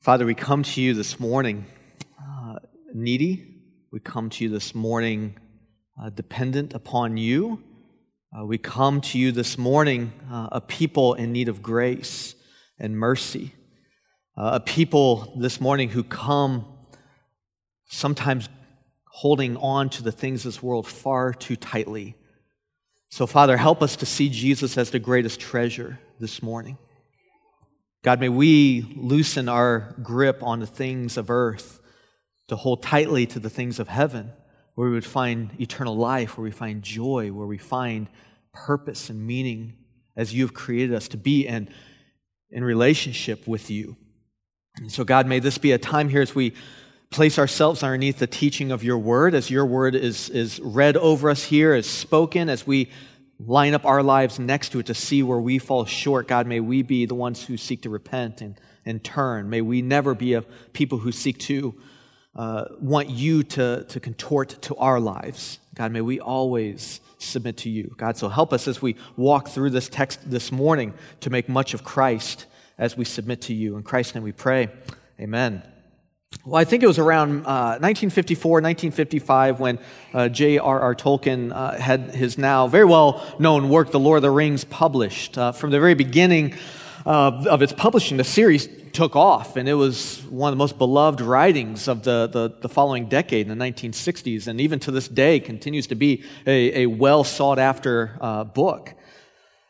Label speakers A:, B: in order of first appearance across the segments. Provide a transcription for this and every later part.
A: Father, we come to you this morning uh, needy. We come to you this morning uh, dependent upon you. Uh, we come to you this morning uh, a people in need of grace and mercy. Uh, a people this morning who come sometimes holding on to the things of this world far too tightly. So, Father, help us to see Jesus as the greatest treasure this morning. God, may we loosen our grip on the things of earth to hold tightly to the things of heaven, where we would find eternal life, where we find joy, where we find purpose and meaning as you have created us to be and in relationship with you. And so, God, may this be a time here as we place ourselves underneath the teaching of your word, as your word is, is read over us here, is spoken, as we line up our lives next to it to see where we fall short. God, may we be the ones who seek to repent and, and turn. May we never be a people who seek to uh, want you to, to contort to our lives. God, may we always submit to you. God, so help us as we walk through this text this morning to make much of Christ as we submit to you. In Christ's name we pray. Amen. Well, I think it was around uh, 1954, 1955 when uh, J.R.R. Tolkien uh, had his now very well known work, The Lord of the Rings, published. Uh, from the very beginning of its publishing, the series took off, and it was one of the most beloved writings of the, the, the following decade in the 1960s, and even to this day continues to be a, a well sought after uh, book.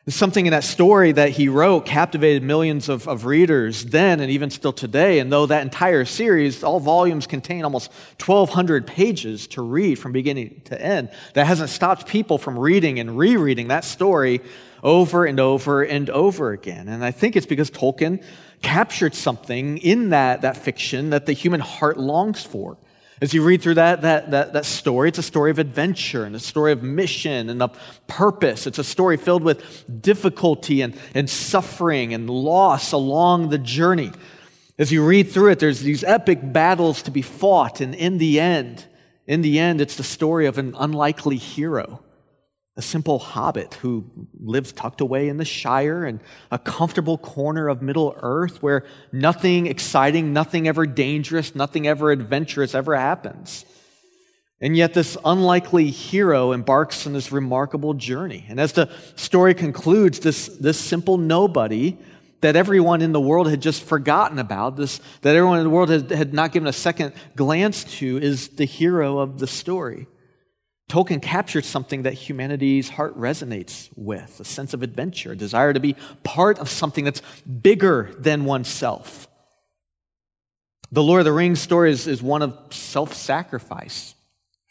A: Something in that story that he wrote captivated millions of, of readers then and even still today. And though that entire series, all volumes contain almost 1,200 pages to read from beginning to end, that hasn't stopped people from reading and rereading that story over and over and over again. And I think it's because Tolkien captured something in that, that fiction that the human heart longs for. As you read through that, that, that, that story, it's a story of adventure and a story of mission and of purpose. It's a story filled with difficulty and, and suffering and loss along the journey. As you read through it, there's these epic battles to be fought, and in the end, in the end, it's the story of an unlikely hero a simple hobbit who lives tucked away in the Shire in a comfortable corner of Middle Earth where nothing exciting, nothing ever dangerous, nothing ever adventurous ever happens. And yet, this unlikely hero embarks on this remarkable journey. And as the story concludes, this, this simple nobody that everyone in the world had just forgotten about, this, that everyone in the world had, had not given a second glance to, is the hero of the story. Tolkien captured something that humanity's heart resonates with a sense of adventure, a desire to be part of something that's bigger than oneself. The Lord of the Rings story is, is one of self sacrifice.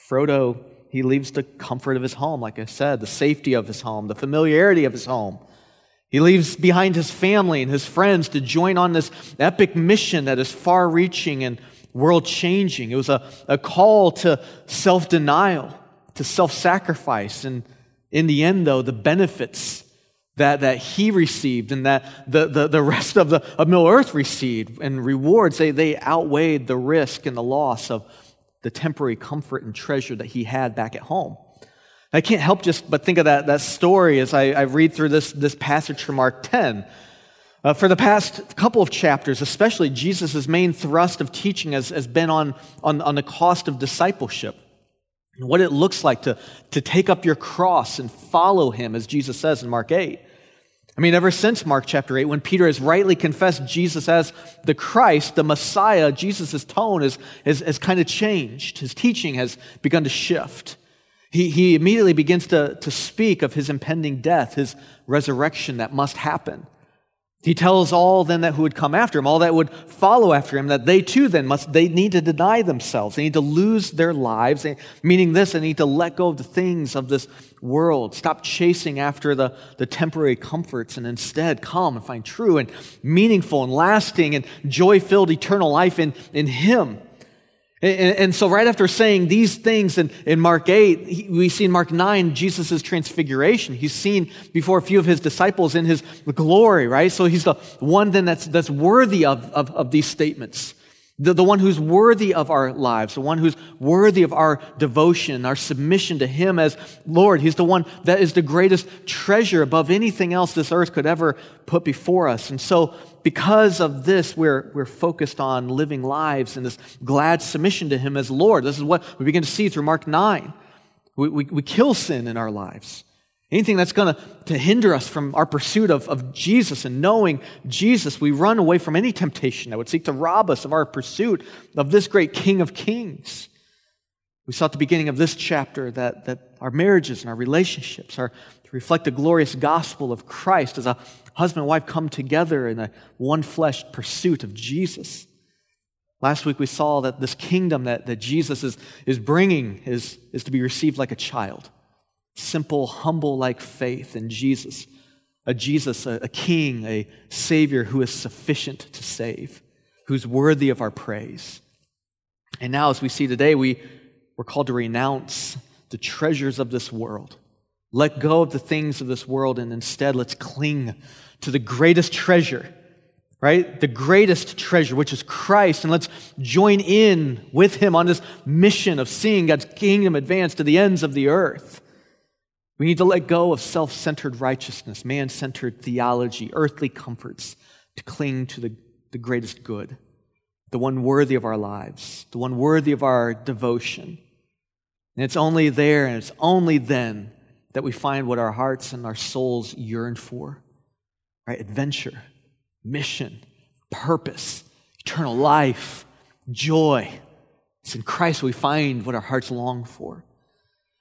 A: Frodo, he leaves the comfort of his home, like I said, the safety of his home, the familiarity of his home. He leaves behind his family and his friends to join on this epic mission that is far reaching and world changing. It was a, a call to self denial to self sacrifice. And in the end, though, the benefits that, that he received and that the, the, the rest of, the, of Middle Earth received and rewards, they, they outweighed the risk and the loss of the temporary comfort and treasure that he had back at home. I can't help just but think of that, that story as I, I read through this, this passage from Mark 10. Uh, for the past couple of chapters, especially, Jesus' main thrust of teaching has, has been on, on, on the cost of discipleship and what it looks like to, to take up your cross and follow him, as Jesus says in Mark 8. I mean, ever since Mark chapter 8, when Peter has rightly confessed Jesus as the Christ, the Messiah, Jesus' tone has, has, has kind of changed. His teaching has begun to shift. He, he immediately begins to, to speak of his impending death, his resurrection that must happen. He tells all then that who would come after him, all that would follow after him, that they too then must, they need to deny themselves. They need to lose their lives, eh, meaning this, they need to let go of the things of this world. Stop chasing after the, the temporary comforts and instead come and find true and meaningful and lasting and joy filled eternal life in, in Him. And, and, so, right after saying these things in, in Mark 8, he, we see in Mark 9 Jesus' transfiguration. He's seen before a few of his disciples in his glory, right? So, he's the one then that's, that's worthy of, of, of these statements. the, the one who's worthy of our lives, the one who's worthy of our devotion, our submission to Him as Lord. He's the one that is the greatest treasure above anything else this earth could ever put before us. And so, because of this, we're, we're focused on living lives in this glad submission to Him as Lord. This is what we begin to see through Mark 9. We, we, we kill sin in our lives. Anything that's going to hinder us from our pursuit of, of Jesus and knowing Jesus, we run away from any temptation that would seek to rob us of our pursuit of this great King of Kings. We saw at the beginning of this chapter that, that our marriages and our relationships are to reflect the glorious gospel of Christ as a husband and wife come together in a one flesh pursuit of Jesus. Last week we saw that this kingdom that, that Jesus is, is bringing is, is to be received like a child simple, humble like faith in Jesus. A Jesus, a, a king, a savior who is sufficient to save, who's worthy of our praise. And now, as we see today, we, we're called to renounce the treasures of this world. Let go of the things of this world and instead let's cling to the greatest treasure, right? The greatest treasure, which is Christ. And let's join in with him on this mission of seeing God's kingdom advance to the ends of the earth. We need to let go of self centered righteousness, man centered theology, earthly comforts, to cling to the, the greatest good, the one worthy of our lives, the one worthy of our devotion. And it's only there and it's only then that we find what our hearts and our souls yearn for right? Adventure, mission, purpose, eternal life, joy. It's in Christ we find what our hearts long for.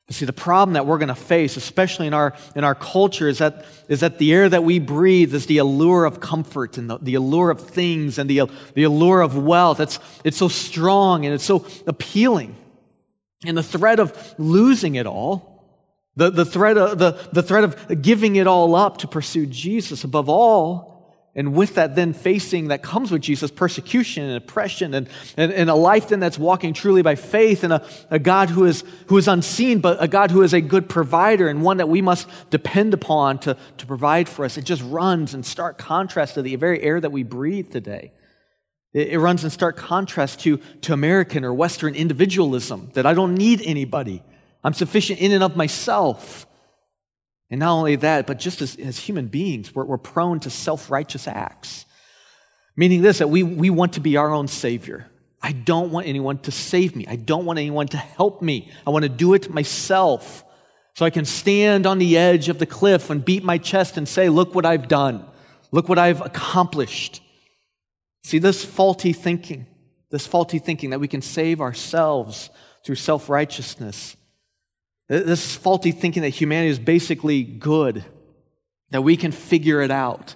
A: But see, the problem that we're going to face, especially in our, in our culture, is that, is that the air that we breathe is the allure of comfort and the, the allure of things and the, the allure of wealth. It's, it's so strong and it's so appealing. And the threat of losing it all, the, the, threat of, the, the threat of giving it all up to pursue Jesus above all, and with that, then facing that comes with Jesus persecution and oppression and, and, and a life then that's walking truly by faith and a, a God who is, who is unseen, but a God who is a good provider and one that we must depend upon to, to provide for us. It just runs in stark contrast to the very air that we breathe today. It, it runs in stark contrast to, to American or Western individualism that I don't need anybody. I'm sufficient in and of myself. And not only that, but just as, as human beings, we're, we're prone to self righteous acts. Meaning this, that we, we want to be our own Savior. I don't want anyone to save me. I don't want anyone to help me. I want to do it myself so I can stand on the edge of the cliff and beat my chest and say, Look what I've done. Look what I've accomplished. See, this faulty thinking, this faulty thinking that we can save ourselves through self righteousness this faulty thinking that humanity is basically good, that we can figure it out,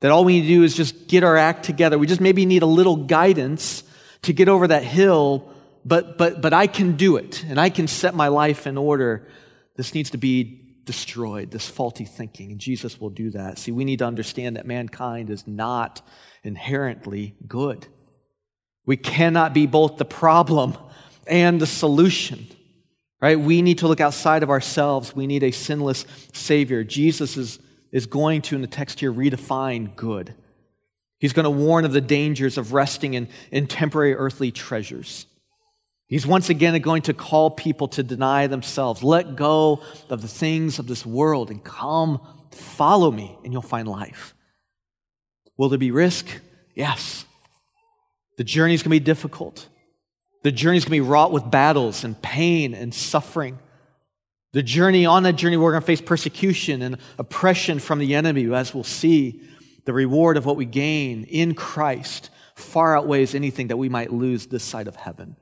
A: that all we need to do is just get our act together. We just maybe need a little guidance to get over that hill, but, but, but I can do it and I can set my life in order. This needs to be destroyed, this faulty thinking, and Jesus will do that. See, we need to understand that mankind is not inherently good. We cannot be both the problem and the solution. Right? We need to look outside of ourselves. We need a sinless Savior. Jesus is, is going to, in the text here, redefine good. He's going to warn of the dangers of resting in, in temporary earthly treasures. He's once again going to call people to deny themselves. Let go of the things of this world and come, follow me, and you'll find life. Will there be risk? Yes. The journey is going to be difficult. The journey is going to be wrought with battles and pain and suffering. The journey, on that journey, we're going to face persecution and oppression from the enemy, as we'll see. The reward of what we gain in Christ far outweighs anything that we might lose this side of heaven.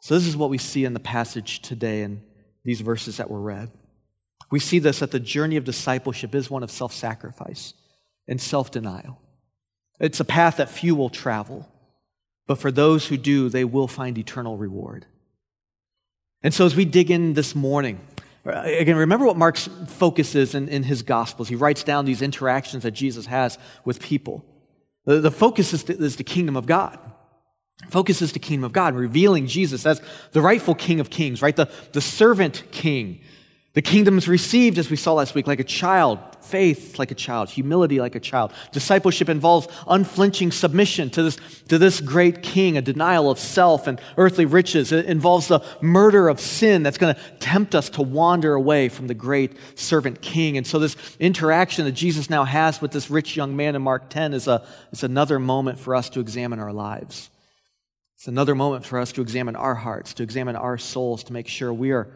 A: So, this is what we see in the passage today in these verses that were read. We see this that the journey of discipleship is one of self sacrifice and self denial. It's a path that few will travel. But for those who do, they will find eternal reward. And so as we dig in this morning, uh, again, remember what Mark's focus is in, in his Gospels. He writes down these interactions that Jesus has with people. The, the focus is the, is the kingdom of God. Focus is the kingdom of God, revealing Jesus as the rightful King of Kings, right? The, the servant king, The kingdom is received, as we saw last week, like a child. Faith like a child. Humility like a child. Discipleship involves unflinching submission to this, to this great king, a denial of self and earthly riches. It involves the murder of sin that's going to tempt us to wander away from the great servant king. And so this interaction that Jesus now has with this rich young man in Mark 10 is, a, is another moment for us to examine our lives. It's another moment for us to examine our hearts, to examine our souls, to make sure we are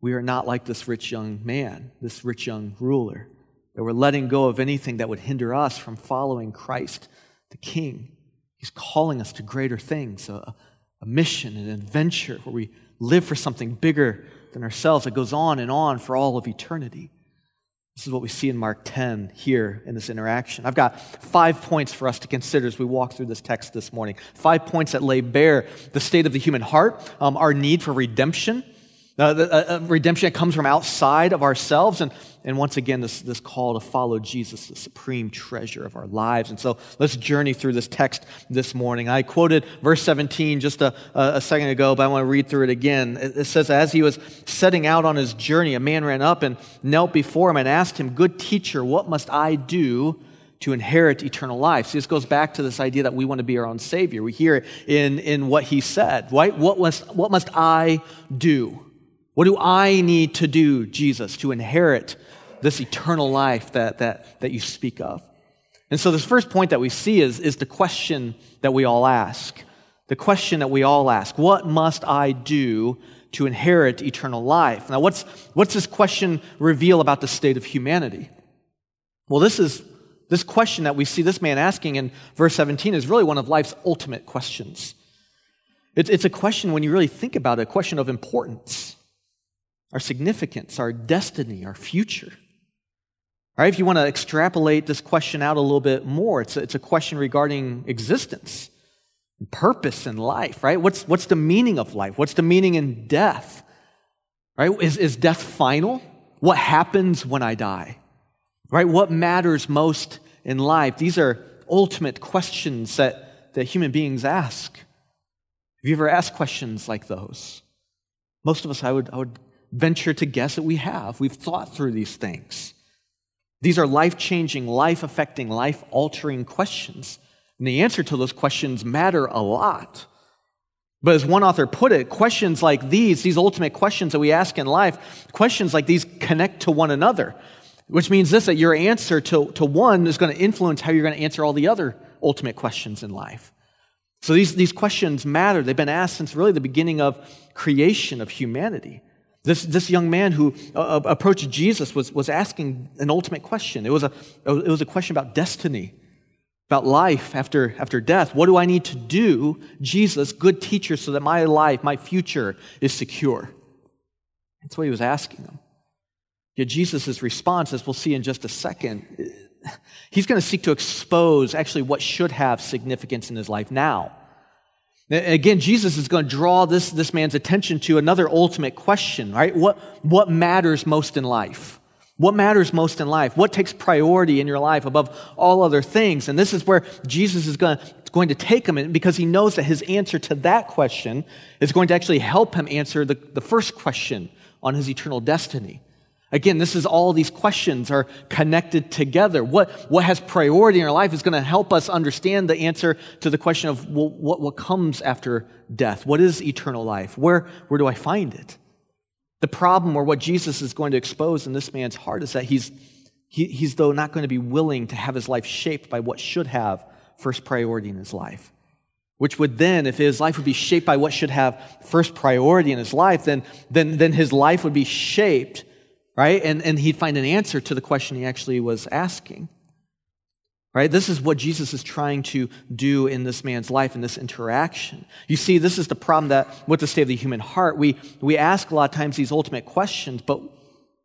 A: we are not like this rich young man, this rich young ruler, that we're letting go of anything that would hinder us from following Christ, the King. He's calling us to greater things, a, a mission, an adventure where we live for something bigger than ourselves that goes on and on for all of eternity. This is what we see in Mark 10 here in this interaction. I've got five points for us to consider as we walk through this text this morning. Five points that lay bare the state of the human heart, um, our need for redemption, uh, the, uh, uh, redemption that comes from outside of ourselves. And, and once again, this, this call to follow Jesus, the supreme treasure of our lives. And so let's journey through this text this morning. I quoted verse 17 just a, a second ago, but I want to read through it again. It, it says, As he was setting out on his journey, a man ran up and knelt before him and asked him, Good teacher, what must I do? to inherit eternal life. See, this goes back to this idea that we want to be our own Savior. We hear it in, in what he said, right? What must, what must I do? What do I need to do, Jesus, to inherit this eternal life that, that, that you speak of? And so, this first point that we see is, is the question that we all ask. The question that we all ask What must I do to inherit eternal life? Now, what's, what's this question reveal about the state of humanity? Well, this is this question that we see this man asking in verse 17 is really one of life's ultimate questions. It's, it's a question, when you really think about it, a question of importance our significance, our destiny, our future. All right, if you want to extrapolate this question out a little bit more, it's a, it's a question regarding existence, purpose in life, right? What's, what's the meaning of life? What's the meaning in death? Right? Is, is death final? What happens when I die? Right? What matters most in life? These are ultimate questions that, that human beings ask. Have you ever asked questions like those? Most of us, I would, I would venture to guess that we have. We've thought through these things. These are life changing, life affecting, life altering questions. And the answer to those questions matter a lot. But as one author put it, questions like these, these ultimate questions that we ask in life, questions like these connect to one another, which means this that your answer to, to one is going to influence how you're going to answer all the other ultimate questions in life. So these, these questions matter. They've been asked since really the beginning of creation of humanity. This, this young man who uh, uh, approached Jesus was, was asking an ultimate question. It was, a, it was a question about destiny, about life after, after death. What do I need to do, Jesus, good teacher, so that my life, my future is secure? That's what he was asking him. Yet Jesus' response, as we'll see in just a second, he's going to seek to expose actually what should have significance in his life now. Again, Jesus is going to draw this, this man's attention to another ultimate question, right? What, what matters most in life? What matters most in life? What takes priority in your life above all other things? And this is where Jesus is going to, going to take him because he knows that his answer to that question is going to actually help him answer the, the first question on his eternal destiny. Again, this is all these questions are connected together. What, what has priority in our life is going to help us understand the answer to the question of what, what comes after death. What is eternal life? Where, where do I find it? The problem or what Jesus is going to expose in this man's heart is that he's, he, he's though not going to be willing to have his life shaped by what should have first priority in his life. Which would then, if his life would be shaped by what should have first priority in his life, then, then, then his life would be shaped right? And, and he'd find an answer to the question he actually was asking. Right? This is what Jesus is trying to do in this man's life, in this interaction. You see, this is the problem that with the state of the human heart, we, we ask a lot of times these ultimate questions, but,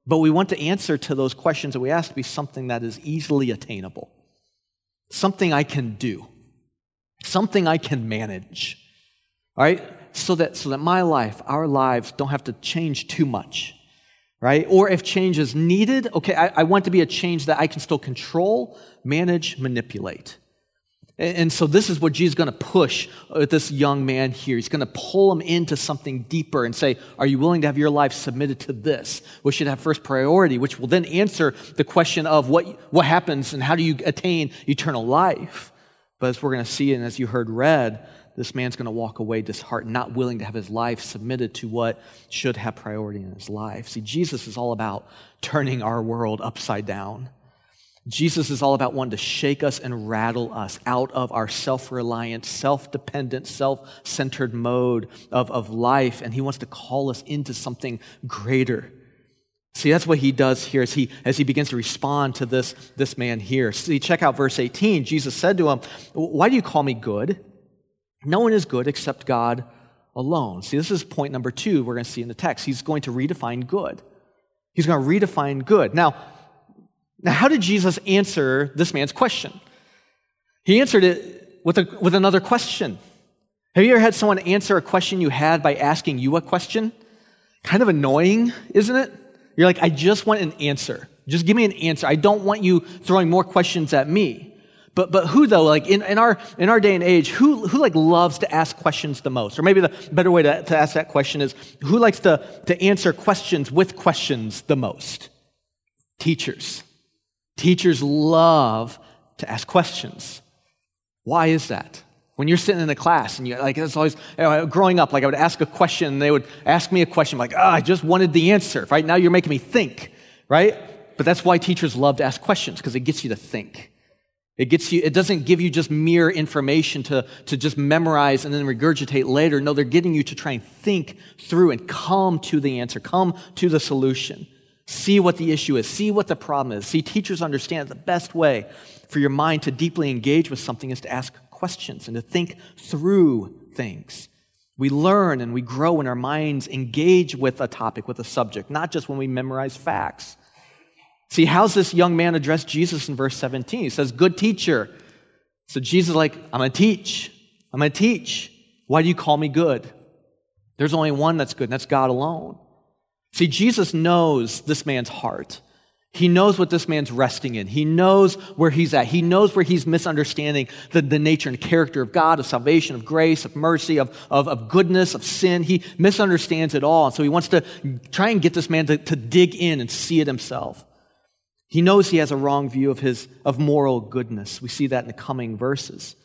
A: but we want the answer to those questions that we ask to be something that is easily attainable, something I can do, something I can manage. Right? So that, so that my life, our lives, don't have to change too much right? Or if change is needed, okay, I, I, want to be a change that I can still control, manage, manipulate. And so this is what Jesus is going to push with this young man here. He's going to pull him into something deeper and say, are you willing to have your life submitted to this? Which should have first priority, which will then answer the question of what, what happens and how do you attain eternal life? But as we're going to see and as you heard read, this man's going to walk away disheartened, not willing to have his life submitted to what should have priority in his life. See, Jesus is all about turning our world upside down. Jesus is all about wanting to shake us and rattle us out of our self reliant, self dependent, self centered mode of, of life, and he wants to call us into something greater. See, that's what he does here as he, as he begins to respond to this, this man here. See, check out verse 18. Jesus said to him, Why do you call me good? No one is good except God alone. See, this is point number two we're going to see in the text. He's going to redefine good. He's going to redefine good. Now, now how did Jesus answer this man's question? He answered it with, a, with another question. Have you ever had someone answer a question you had by asking you a question? Kind of annoying, isn't it? You're like, I just want an answer. Just give me an answer. I don't want you throwing more questions at me. But, but who though, like in, in, our, in our day and age, who, who like loves to ask questions the most? Or maybe the better way to, to ask that question is, who likes to, to answer questions with questions the most? Teachers. Teachers love to ask questions. Why is that? When you're sitting in a class and you're like, it's always, you know, growing up, like I would ask a question and they would ask me a question, like, oh, I just wanted the answer, right? Now you're making me think, right? But that's why teachers love to ask questions because it gets you to think. It gets you, it doesn't give you just mere information to, to just memorize and then regurgitate later. No, they're getting you to try and think through and come to the answer, come to the solution. See what the issue is, see what the problem is. See, teachers understand the best way for your mind to deeply engage with something is to ask questions and to think through things. We learn and we grow when our minds engage with a topic, with a subject, not just when we memorize facts. See, how's this young man address Jesus in verse 17? He says, Good teacher. So Jesus is like, I'm going to teach. I'm going to teach. Why do you call me good? There's only one that's good, and that's God alone. See, Jesus knows this man's heart. He knows what this man's resting in. He knows where he's at. He knows where he's misunderstanding the, the nature and character of God, of salvation, of grace, of mercy, of, of, of goodness, of sin. He misunderstands it all. And so he wants to try and get this man to, to dig in and see it himself. He knows he has a wrong view of his of moral goodness. We see that in the coming verses.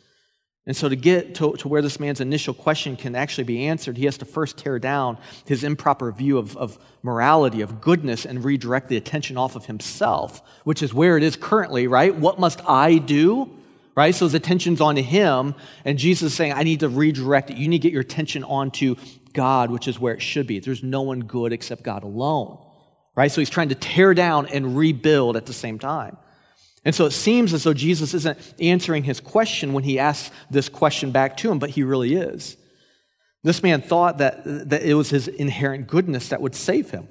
A: And so, to get to, to, where this man's initial question can actually be answered, he has to first tear down his improper view of, of morality, of goodness, and redirect the attention off of himself, which is where it is currently, right? What must I do? Right? So his attention's on him, and Jesus is saying, I need to redirect it. You need to get your attention onto God, which is where it should be. There's no one good except God alone right? So he's trying to tear down and rebuild at the same time. And so it seems as though Jesus isn't answering his question when he asks this question back to him, but he really is. This man thought that, that it was his inherent goodness that would save him.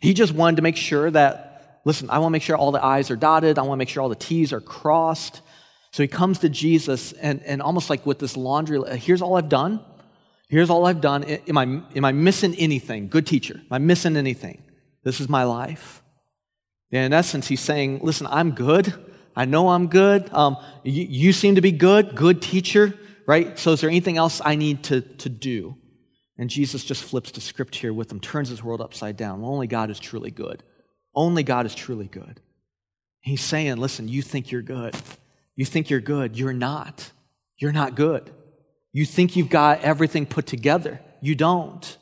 A: He just wanted to make sure that, listen, I want to make sure all the I's are dotted, I want to make sure all the T's are crossed. So he comes to Jesus and, and almost like with this laundry, uh, here's all I've done. Here's all I've done. Am I, am I missing anything? Good teacher. Am I missing anything? This is my life. And in essence, he's saying, Listen, I'm good. I know I'm good. Um, you, you seem to be good, good teacher, right? So is there anything else I need to, to do? And Jesus just flips the script here with him, turns his world upside down. Well, only God is truly good. Only God is truly good. He's saying, listen, you think you're good. You think you're good. You're not. You're not good. You think you've got everything put together. You don't.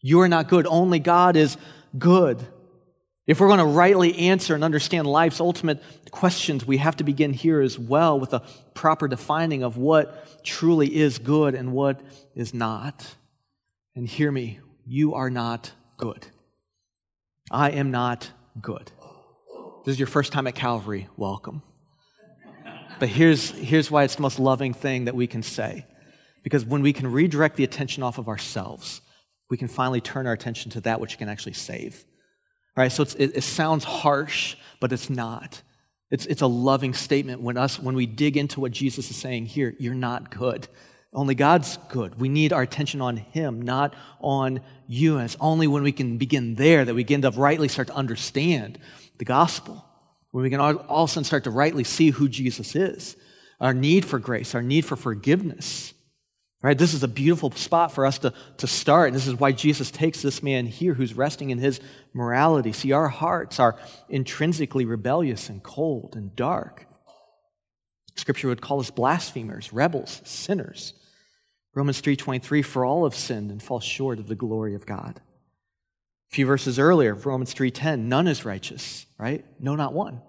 A: You are not good. Only God is good. If we're going to rightly answer and understand life's ultimate questions, we have to begin here as well with a proper defining of what truly is good and what is not. And hear me, you are not good. I am not good. This is your first time at Calvary, welcome. But here's, here's why it's the most loving thing that we can say. Because when we can redirect the attention off of ourselves, we can finally turn our attention to that which can actually save. All right, so it, it sounds harsh, but it's not. It's, it's a loving statement when, us, when we dig into what Jesus is saying here. You're not good. Only God's good. We need our attention on Him, not on you. And it's only when we can begin there that we begin to rightly start to understand the gospel, when we can all, all of a sudden start to rightly see who Jesus is. our need for grace, our need for forgiveness. Right? This is a beautiful spot for us to, to start. And this is why Jesus takes this man here who's resting in his morality. See, our hearts are intrinsically rebellious and cold and dark. Scripture would call us blasphemers, rebels, sinners. Romans 3:23 for all have sinned and fall short of the glory of God. A few verses earlier, Romans 3:10, none is righteous, right? No not one.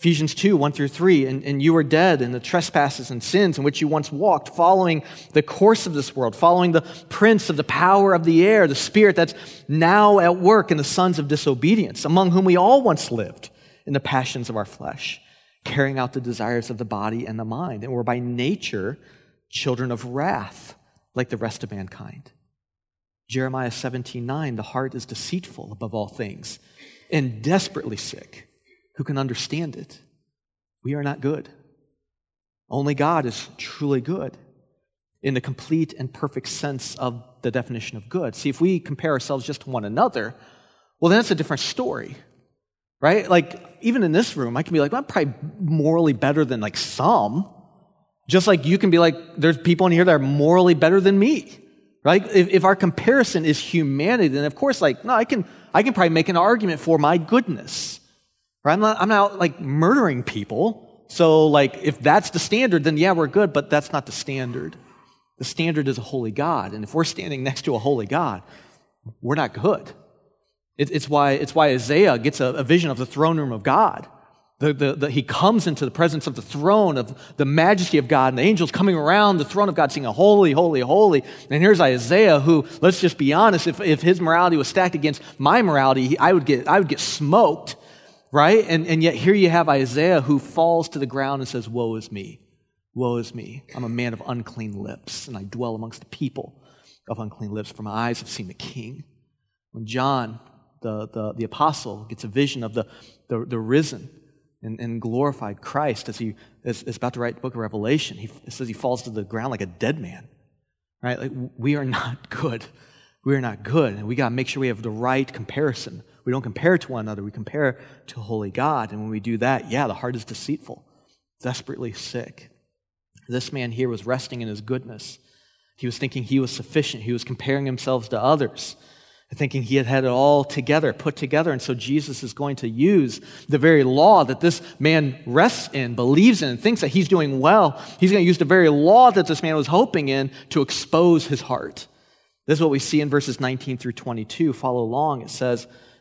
A: Ephesians 2, 1 through 3, and, and you were dead in the trespasses and sins in which you once walked, following the course of this world, following the prince of the power of the air, the spirit that's now at work in the sons of disobedience, among whom we all once lived in the passions of our flesh, carrying out the desires of the body and the mind, and were by nature children of wrath, like the rest of mankind. Jeremiah 17, 9, the heart is deceitful above all things and desperately sick who can understand it. We are not good. Only God is truly good in the complete and perfect sense of the definition of good. See, if we compare ourselves just to one another, well, then it's a different story, right? Like, even in this room, I can be like, well, I'm probably morally better than like some. Just like you can be like, there's people in here that are morally better than me, right? If, if our comparison is humanity, then of course, like, no, I can, I can probably make an argument for my goodness. Right? I'm not, I'm not like murdering people. So, like, if that's the standard, then yeah, we're good, but that's not the standard. The standard is a holy God. And if we're standing next to a holy God, we're not good. It, it's, why, it's why Isaiah gets a, a, vision of the throne room of God. The, the, the, he comes into the presence of the throne of the majesty of God, and the angels coming around the throne of God singing, Holy, holy, holy. And here's Isaiah, who, let's just be honest, if, if his morality was stacked against my morality, I would get, I would get smoked right? And, and yet here you have Isaiah who falls to the ground and says, Woe is me. Woe is me. I'm a man of unclean lips, and I dwell amongst the people of unclean lips, for my eyes have seen the king. When John, the, the, the apostle, gets a vision of the, the, the risen and, and, glorified Christ as he is, is, about to write the book of Revelation, he says he falls to the ground like a dead man. Right? Like we are not good. We are not good, and we got to make sure we have the right comparison we don't compare to one another, we compare to holy God. And when we do that, yeah, the heart is deceitful, desperately sick. This man here was resting in his goodness. He was thinking he was sufficient. He was comparing himself to others, thinking he had had it all together, put together. And so Jesus is going to use the very law that this man rests in, believes in, and thinks that he's doing well. He's going to use the very law that this man was hoping in to expose his heart. This is what we see in verses 19 through 22. Follow along. It says,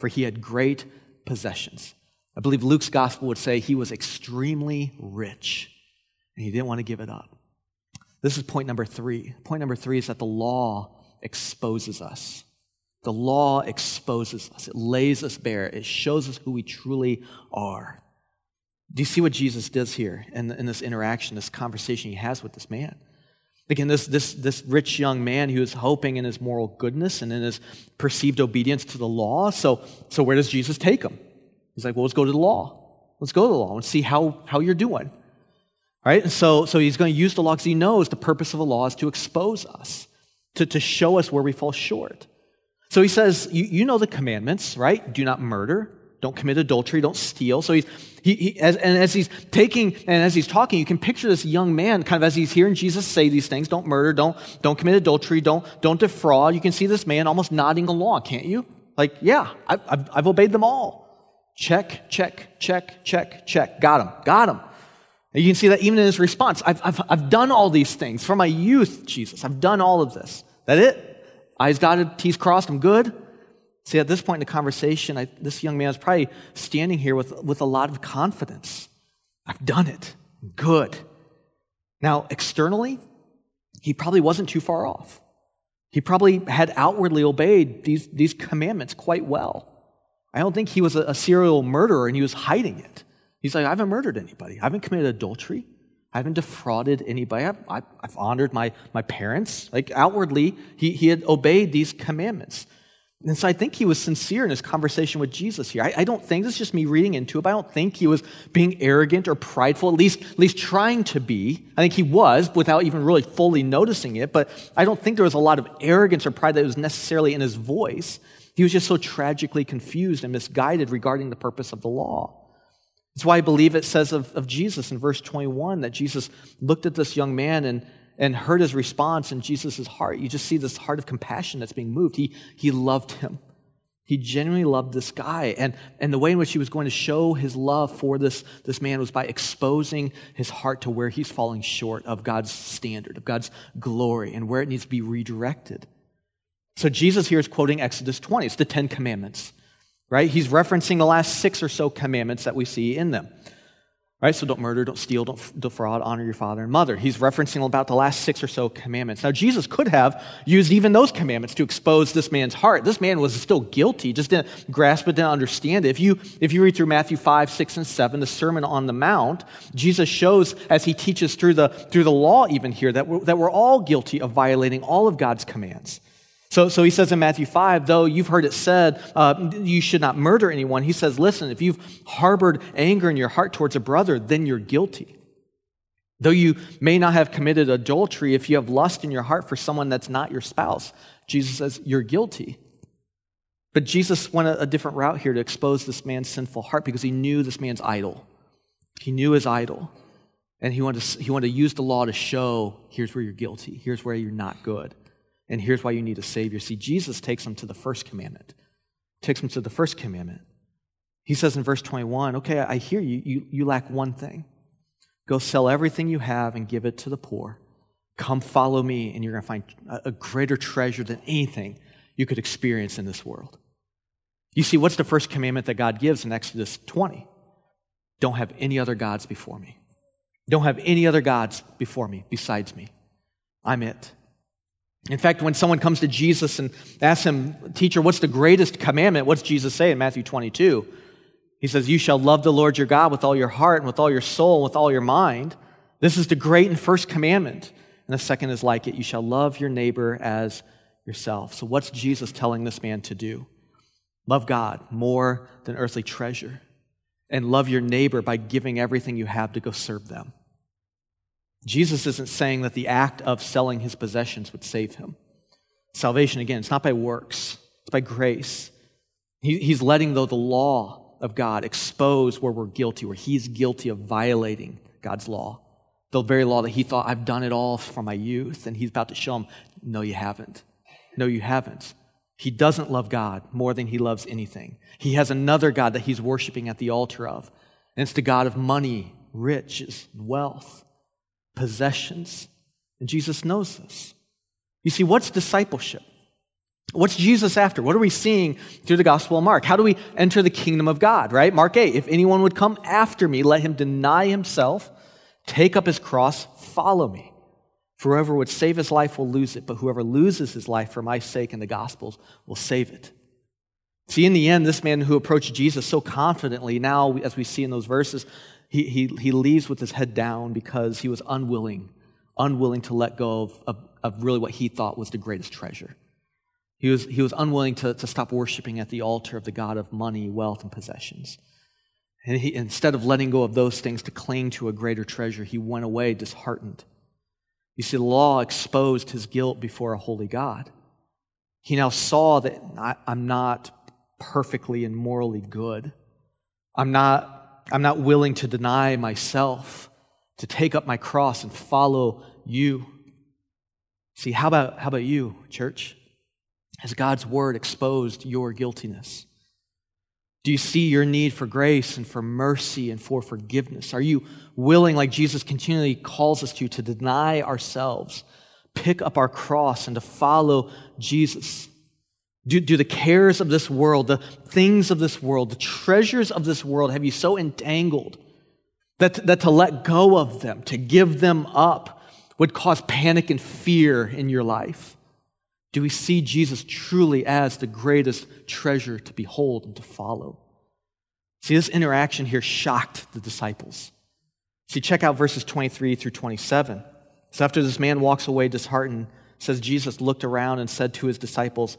A: For he had great possessions. I believe Luke's gospel would say he was extremely rich and he didn't want to give it up. This is point number three. Point number three is that the law exposes us. The law exposes us, it lays us bare, it shows us who we truly are. Do you see what Jesus does here in, in this interaction, this conversation he has with this man? Again, this, this, this rich young man who is hoping in his moral goodness and in his perceived obedience to the law. So, so where does Jesus take him? He's like, well, let's go to the law. Let's go to the law and see how, how you're doing. Right? And so, so he's going to use the law because he knows the purpose of the law is to expose us, to, to show us where we fall short. So he says, you, you know the commandments, right? Do not murder, don't commit adultery, don't steal. So he's, he, he, as, and as he's taking and as he's talking, you can picture this young man kind of as he's hearing Jesus say these things don't murder, don't, don't commit adultery, don't, don't defraud. You can see this man almost nodding along, can't you? Like, yeah, I've, I've, I've obeyed them all. Check, check, check, check, check. Got him, got him. And you can see that even in his response. I've, I've, I've done all these things from my youth, Jesus. I've done all of this. That it? I's dotted, T's crossed, I'm good. See, at this point in the conversation, I, this young man is probably standing here with, with a lot of confidence. I've done it. Good. Now, externally, he probably wasn't too far off. He probably had outwardly obeyed these, these commandments quite well. I don't think he was a, a serial murderer and he was hiding it. He's like, I haven't murdered anybody. I haven't committed adultery. I haven't defrauded anybody. I've, I've, honored my, my parents. Like outwardly, he, he had obeyed these commandments. And so I think he was sincere in his conversation with Jesus here. I, I, don't think, this is just me reading into it, but I don't think he was being arrogant or prideful, at least, at least trying to be. I think he was without even really fully noticing it, but I don't think there was a lot of arrogance or pride that was necessarily in his voice. He was just so tragically confused and misguided regarding the purpose of the law. That's why I believe it says of, of Jesus in verse 21 that Jesus looked at this young man and, and heard his response in Jesus' heart. You just see this heart of compassion that's being moved. He, he loved him. He genuinely loved this guy. And, and the way in which he was going to show his love for this, this man was by exposing his heart to where he's falling short of God's standard, of God's glory, and where it needs to be redirected. So Jesus here is quoting Exodus 20. It's the Ten Commandments right? He's referencing the last six or so commandments that we see in them. Right? So don't murder, don't steal, don't defraud, honor your father and mother. He's referencing about the last six or so commandments. Now, Jesus could have used even those commandments to expose this man's heart. This man was still guilty, just didn't grasp it, didn't understand it. If you, if you read through Matthew 5, 6, and 7, the Sermon on the Mount, Jesus shows as he teaches through the, through the law, even here, that we're, that we're all guilty of violating all of God's commands. So, so he says in Matthew 5, though you've heard it said, uh, you should not murder anyone, he says, listen, if you've harbored anger in your heart towards a brother, then you're guilty. Though you may not have committed adultery, if you have lust in your heart for someone that's not your spouse, Jesus says, you're guilty. But Jesus went a, a different route here to expose this man's sinful heart because he knew this man's idol. He knew his idol. And he wanted, to, he wanted to use the law to show here's where you're guilty, here's where you're not good. And here's why you need a Savior. See, Jesus takes them to the first commandment, takes them to the first commandment. He says in verse 21, Okay, I hear you. You, you lack one thing. Go sell everything you have and give it to the poor. Come follow me, and you're going to find a, a greater treasure than anything you could experience in this world. You see, what's the first commandment that God gives in Exodus 20? Don't have any other gods before me. Don't have any other gods before me besides me. I'm it. In fact, when someone comes to Jesus and asks him, Teacher, what's the greatest commandment? What's Jesus say in Matthew 22? He says, You shall love the Lord your God with all your heart and with all your soul and with all your mind. This is the great and first commandment. And the second is like it you shall love your neighbor as yourself. So, what's Jesus telling this man to do? Love God more than earthly treasure, and love your neighbor by giving everything you have to go serve them. Jesus isn't saying that the act of selling his possessions would save him. Salvation, again, it's not by works, it's by grace. He, he's letting, though, the law of God expose where we're guilty, where he's guilty of violating God's law. The very law that he thought, I've done it all from my youth. And he's about to show him, no, you haven't. No, you haven't. He doesn't love God more than he loves anything. He has another God that he's worshiping at the altar of. And it's the God of money, riches, wealth possessions. And Jesus knows this. You see, what's discipleship? What's Jesus after? What are we seeing through the Gospel of Mark? How do we enter the kingdom of God, right? Mark 8, if anyone would come after me, let him deny himself, take up his cross, follow me. For whoever would save his life will lose it, but whoever loses his life for my sake and the Gospels will save it. See, in the end, this man who approached Jesus so confidently, now, as we see in those verses, he, he, he leaves with his head down because he was unwilling, unwilling to let go of, of, of really what he thought was the greatest treasure. He was, he was unwilling to, to stop worshiping at the altar of the God of money, wealth, and possessions. And he, instead of letting go of those things to cling to a greater treasure, he went away disheartened. You see, the law exposed his guilt before a holy God. He now saw that I, I'm not perfectly and morally good. I'm not I'm not willing to deny myself, to take up my cross and follow you. See, how about, how about you, church? Has God's word exposed your guiltiness? Do you see your need for grace and for mercy and for forgiveness? Are you willing, like Jesus continually calls us to, to deny ourselves, pick up our cross, and to follow Jesus? Do, do the cares of this world, the things of this world, the treasures of this world have you so entangled that, that to let go of them, to give them up, would cause panic and fear in your life? Do we see Jesus truly as the greatest treasure to behold and to follow? See, this interaction here shocked the disciples. See, check out verses 23 through 27. So after this man walks away disheartened, says Jesus looked around and said to his disciples,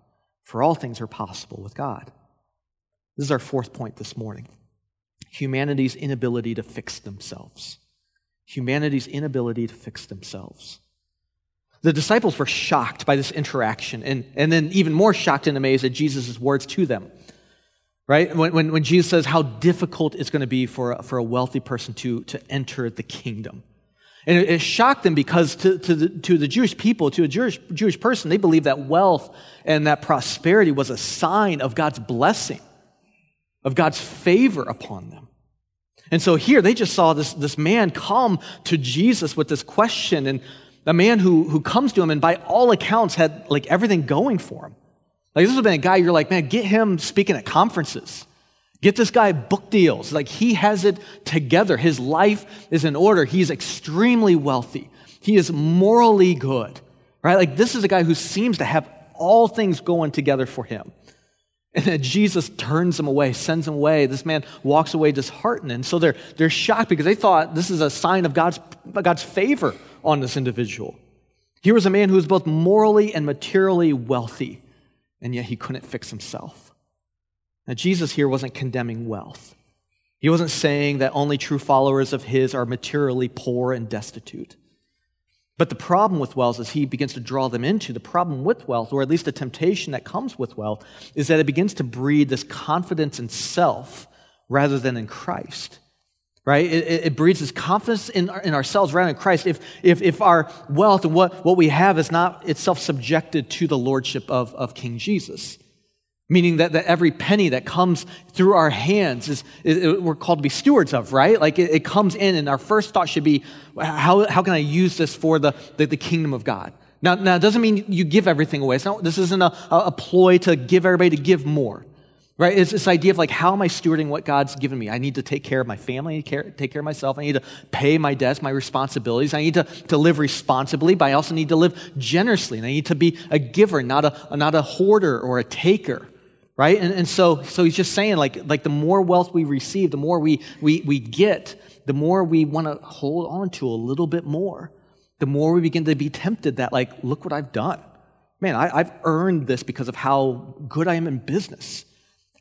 A: for all things are possible with God. This is our fourth point this morning humanity's inability to fix themselves. Humanity's inability to fix themselves. The disciples were shocked by this interaction and, and then even more shocked and amazed at Jesus' words to them. Right? When, when, when Jesus says how difficult it's going to be for a, for a wealthy person to, to enter the kingdom. And it, shocked them because to, to, the, to the Jewish people, to a Jewish, Jewish person, they believed that wealth and that prosperity was a sign of God's blessing, of God's favor upon them. And so here they just saw this, this man come to Jesus with this question. And a man who, who comes to him and by all accounts had like everything going for him. Like this would have been a guy you're like, man, get him speaking at conferences. Get this guy book deals. Like he has it together. His life is in order. He's extremely wealthy. He is morally good, right? Like this is a guy who seems to have all things going together for him. And then Jesus turns him away, sends him away. This man walks away disheartened. And so they're, they're shocked because they thought this is a sign of God's, God's favor on this individual. Here was a man who was both morally and materially wealthy, and yet he couldn't fix himself. Now, Jesus here wasn't condemning wealth. He wasn't saying that only true followers of his are materially poor and destitute. But the problem with wealth, as he begins to draw them into, the problem with wealth, or at least the temptation that comes with wealth, is that it begins to breed this confidence in self rather than in Christ right? It, it, breeds this confidence in, in ourselves rather than Christ. If, if, if our wealth and what, what we have is not itself subjected to the lordship of, of King Jesus, meaning that, that every penny that comes through our hands is, is we're called to be stewards of, right? Like it, it, comes in, and our first thought should be, how, how can I use this for the, the, the kingdom of God? Now, now, it doesn't mean you give everything away. Not, this isn't a, a ploy to give everybody to give more. Right? It's this idea of like, how am I stewarding what God's given me? I need to take care of my family, I need to care, take care of myself, I need to pay my debts, my responsibilities, I need to, to live responsibly, but I also need to live generously, and I need to be a giver, not a, not a hoarder or a taker. Right? And, and so, so he's just saying, like, like the more wealth we receive, the more we, we, we get, the more we want to hold on to a little bit more. The more we begin to be tempted that, like, look what I've done. Man, I, I've earned this because of how good I am in business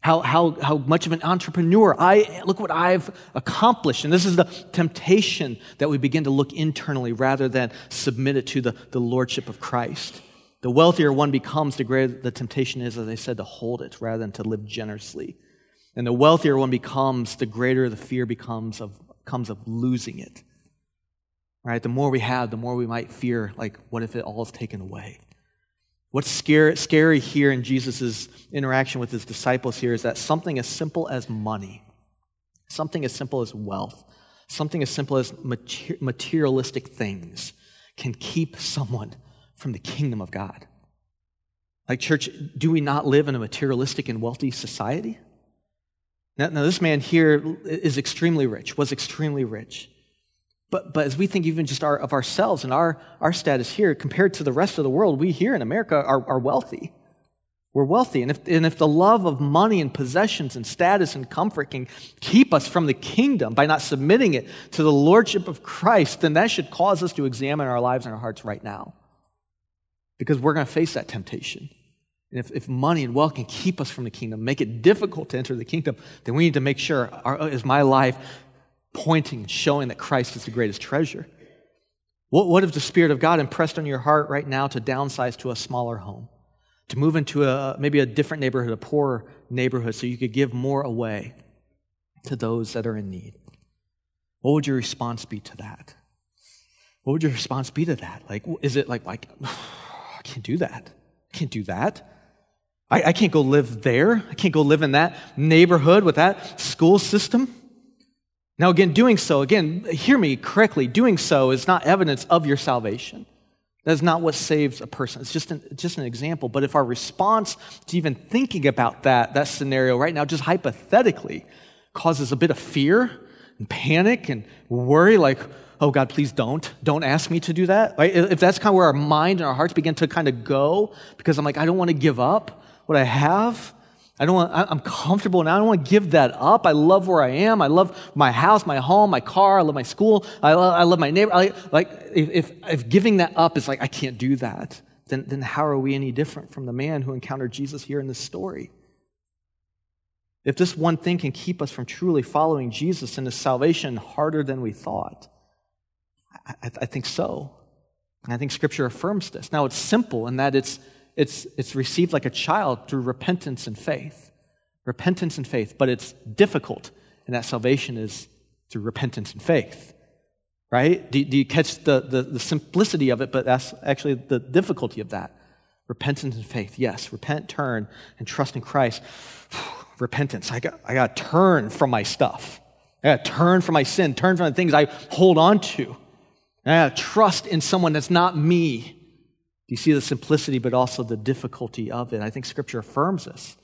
A: how, how, how much of an entrepreneur I look what I've accomplished. And this is the temptation that we begin to look internally rather than submit it to the, the lordship of Christ. The wealthier one becomes, the greater the temptation is, as I said, to hold it rather than to live generously. And the wealthier one becomes, the greater the fear becomes of, comes of losing it. Right? The more we have, the more we might fear, like, what if it all is taken away? What's scary, scary here in Jesus' interaction with his disciples here is that something as simple as money, something as simple as wealth, something as simple as materialistic things can keep someone from the kingdom of God. Like, church, do we not live in a materialistic and wealthy society? Now, now this man here is extremely rich, was extremely rich. But, but as we think even just our, of ourselves and our, our status here compared to the rest of the world, we here in America are, are wealthy. We're wealthy. And if, and if the love of money and possessions and status and comfort can keep us from the kingdom by not submitting it to the lordship of Christ, then that should cause us to examine our lives and our hearts right now. Because we're going to face that temptation. And if, if money and wealth can keep us from the kingdom, make it difficult to enter the kingdom, then we need to make sure our, is my life pointing, showing that Christ is the greatest treasure. What, what if the Spirit of God impressed on your heart right now to downsize to a smaller home, to move into a, maybe a different neighborhood, a poorer neighborhood, so you could give more away to those that are in need? What would your response be to that? What would your response be to that? Like, is it like, like I can't do that. I can't do that. I, I can't go live there. I can't go live in that neighborhood with that school system. Now, again, doing so, again, hear me correctly, doing so is not evidence of your salvation. That's not what saves a person. It's just an, just an example. But if our response to even thinking about that, that scenario right now, just hypothetically, causes a bit of fear and panic and worry, like, oh God, please don't. Don't ask me to do that. Right? If that's kind of where our mind and our hearts begin to kind of go, because I'm like, I don't want to give up what I have, I don't want, I'm comfortable now. I don't want to give that up. I love where I am. I love my house, my home, my car. I love my school. I love, I love my neighbor. I, like, if, if giving that up is like, I can't do that, then, then how are we any different from the man who encountered Jesus here in this story? If this one thing can keep us from truly following Jesus and his salvation harder than we thought, I, I think so. And I think Scripture affirms this. Now, it's simple in that it's it's, it's received like a child through repentance and faith. Repentance and faith, but it's difficult, and that salvation is through repentance and faith. Right? Do, do you catch the, the, the simplicity of it, but that's actually the difficulty of that? Repentance and faith, yes. Repent, turn, and trust in Christ. Repentance. I got, I got to turn from my stuff. I got to turn from my sin, turn from the things I hold on to. I got to trust in someone that's not me do you see the simplicity, but also the difficulty of it? I think Scripture affirms this.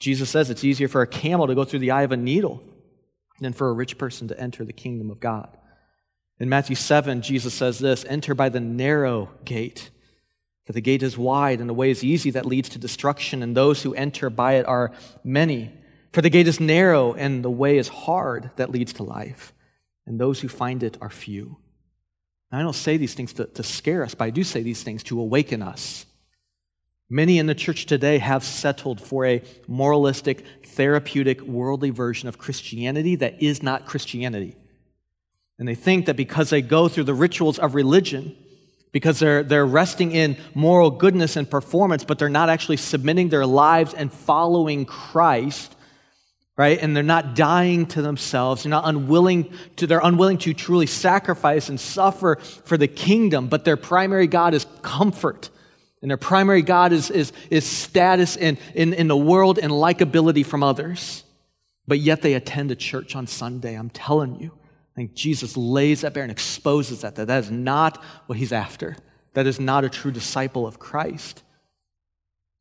A: Jesus says it's easier for a camel to go through the eye of a needle than for a rich person to enter the kingdom of God. In Matthew 7, Jesus says this Enter by the narrow gate, for the gate is wide and the way is easy that leads to destruction, and those who enter by it are many. For the gate is narrow and the way is hard that leads to life, and those who find it are few. Now, I don't say these things to, to scare us, but I do say these things to awaken us. Many in the church today have settled for a moralistic, therapeutic, worldly version of Christianity that is not Christianity. And they think that because they go through the rituals of religion, because they're, they're resting in moral goodness and performance, but they're not actually submitting their lives and following Christ, right? And they're not dying to themselves. They're not unwilling to, they're unwilling to truly sacrifice and suffer for the kingdom, but their primary God is comfort. And their primary God is, is, is status in, in, in the world and likability from others. But yet they attend a church on Sunday. I'm telling you. I think Jesus lays that bare and exposes that, that that is not what he's after. That is not a true disciple of Christ.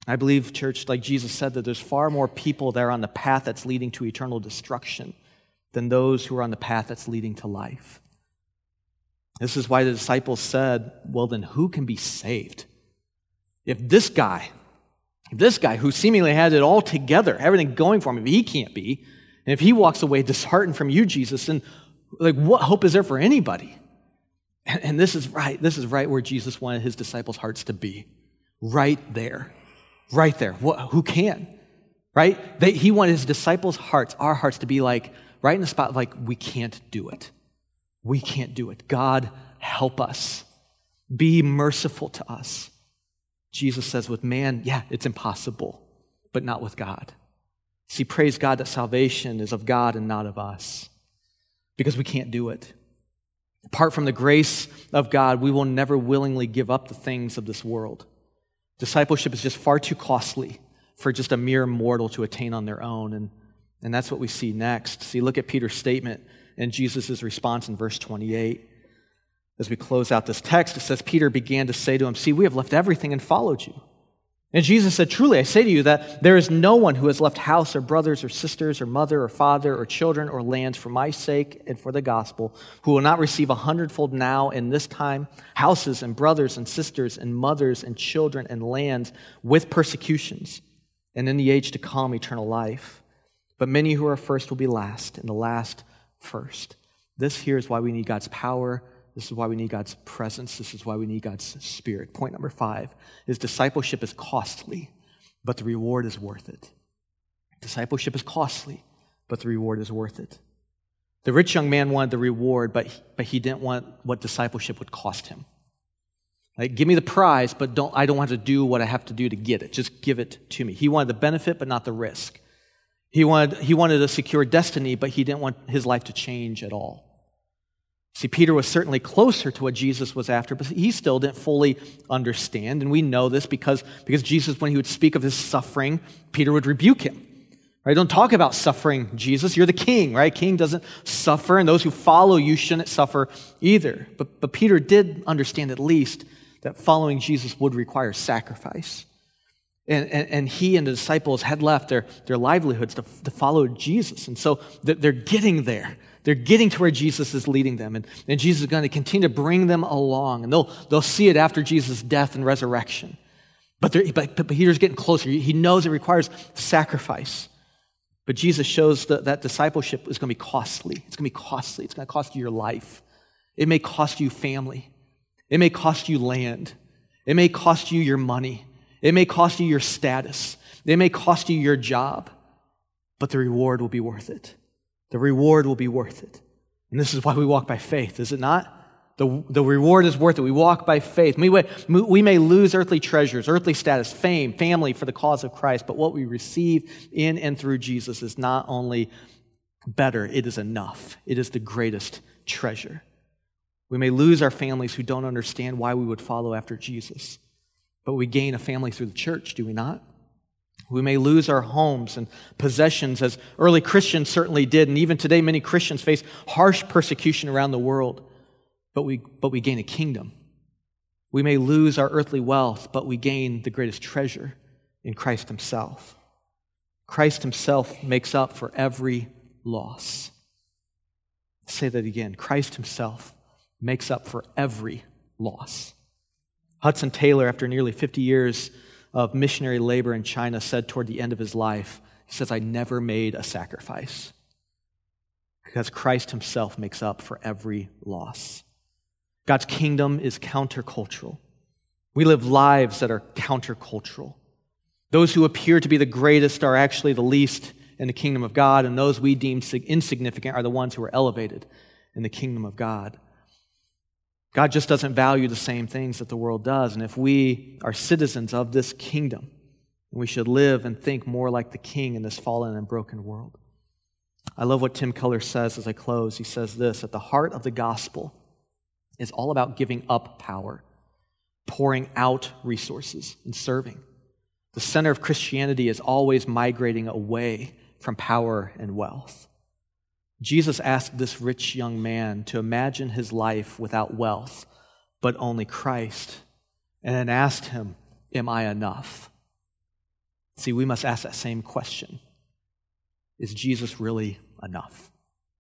A: I believe, church, like Jesus said, that there's far more people there on the path that's leading to eternal destruction than those who are on the path that's leading to life. This is why the disciples said, Well, then who can be saved? If this guy, if this guy who seemingly has it all together, everything going for him, if he can't be, and if he walks away disheartened from you, Jesus, then like what hope is there for anybody? And, and this is right, this is right where Jesus wanted his disciples' hearts to be. Right there. Right there. who can? Right? They, he wanted his disciples' hearts, our hearts, to be like, right in the spot, like, we can't do it. We can't do it. God, help us. Be merciful to us. Jesus says, with man, yeah, it's impossible, but not with God. See, praise God that salvation is of God and not of us because we can't do it. Apart from the grace of God, we will never willingly give up the things of this world. Discipleship is just far too costly for just a mere mortal to attain on their own. And, and that's what we see next. See, look at Peter's statement and Jesus' response in verse 28. As we close out this text, it says, Peter began to say to him, See, we have left everything and followed you. And Jesus said, Truly, I say to you that there is no one who has left house or brothers or sisters or mother or father or children or lands for my sake and for the gospel who will not receive a hundredfold now in this time houses and brothers and sisters and mothers and children and lands with persecutions, and in the age to come eternal life. But many who are first will be last, and the last first. This here is why we need God's power this is why we need God's presence. This is why we need God's spirit. Point number five is discipleship is costly, but the reward is worth it. Discipleship is costly, but the reward is worth it. The rich young man wanted the reward, but but he didn't want what discipleship would cost him. Like, give me the prize, but don't, I don't want to do what I have to do to get it. Just give it to me. He wanted the benefit, but not the risk. He wanted, he wanted a secure destiny, but he didn't want his life to change at all. See, Peter was certainly closer to what Jesus was after, but he still didn't fully understand. And we know this because, because Jesus, when he would speak of his suffering, Peter would rebuke him. Right? Don't talk about suffering, Jesus. You're the king, right? King doesn't suffer, and those who follow you shouldn't suffer either. But, but Peter did understand at least that following Jesus would require sacrifice. And, and, and, he and the disciples had left their, their livelihoods to, to follow Jesus. And so they're getting there. They're getting to where Jesus is leading them. And, and Jesus is going to continue to bring them along. And they'll, they'll see it after Jesus' death and resurrection. But, but, but Peter's getting closer. He knows it requires sacrifice. But Jesus shows that, that discipleship is going to be costly. It's going to be costly. It's going to cost you your life. It may cost you family. It may cost you land. It may cost you your money. It may cost you your status. It may cost you your job. But the reward will be worth it. The reward will be worth it. And this is why we walk by faith, is it not? The, the reward is worth it. We walk by faith. We, we may lose earthly treasures, earthly status, fame, family for the cause of Christ, but what we receive in and through Jesus is not only better, it is enough. It is the greatest treasure. We may lose our families who don't understand why we would follow after Jesus, but we gain a family through the church, do we not? We may lose our homes and possessions, as early Christians certainly did, and even today, many Christians face harsh persecution around the world but we, but we gain a kingdom. We may lose our earthly wealth, but we gain the greatest treasure in Christ Himself. Christ Himself makes up for every loss. Say that again. Christ Himself makes up for every loss. Hudson Taylor, after nearly 50 years of missionary labor in China, said toward the end of his life, he says, I never made a sacrifice because Christ Himself makes up for every loss. God's kingdom is countercultural. We live lives that are countercultural. Those who appear to be the greatest are actually the least in the kingdom of God, and those we deem insignificant are the ones who are elevated in the kingdom of God. God just doesn't value the same things that the world does, and if we are citizens of this kingdom, we should live and think more like the king in this fallen and broken world. I love what Tim Keller says as I close. He says this At the heart of the gospel is all about giving up power, pouring out resources, and serving. The center of Christianity is always migrating away from power and wealth. Jesus asked this rich young man to imagine his life without wealth, but only Christ, and then asked him, Am I enough? See, we must ask that same question Is Jesus really enough?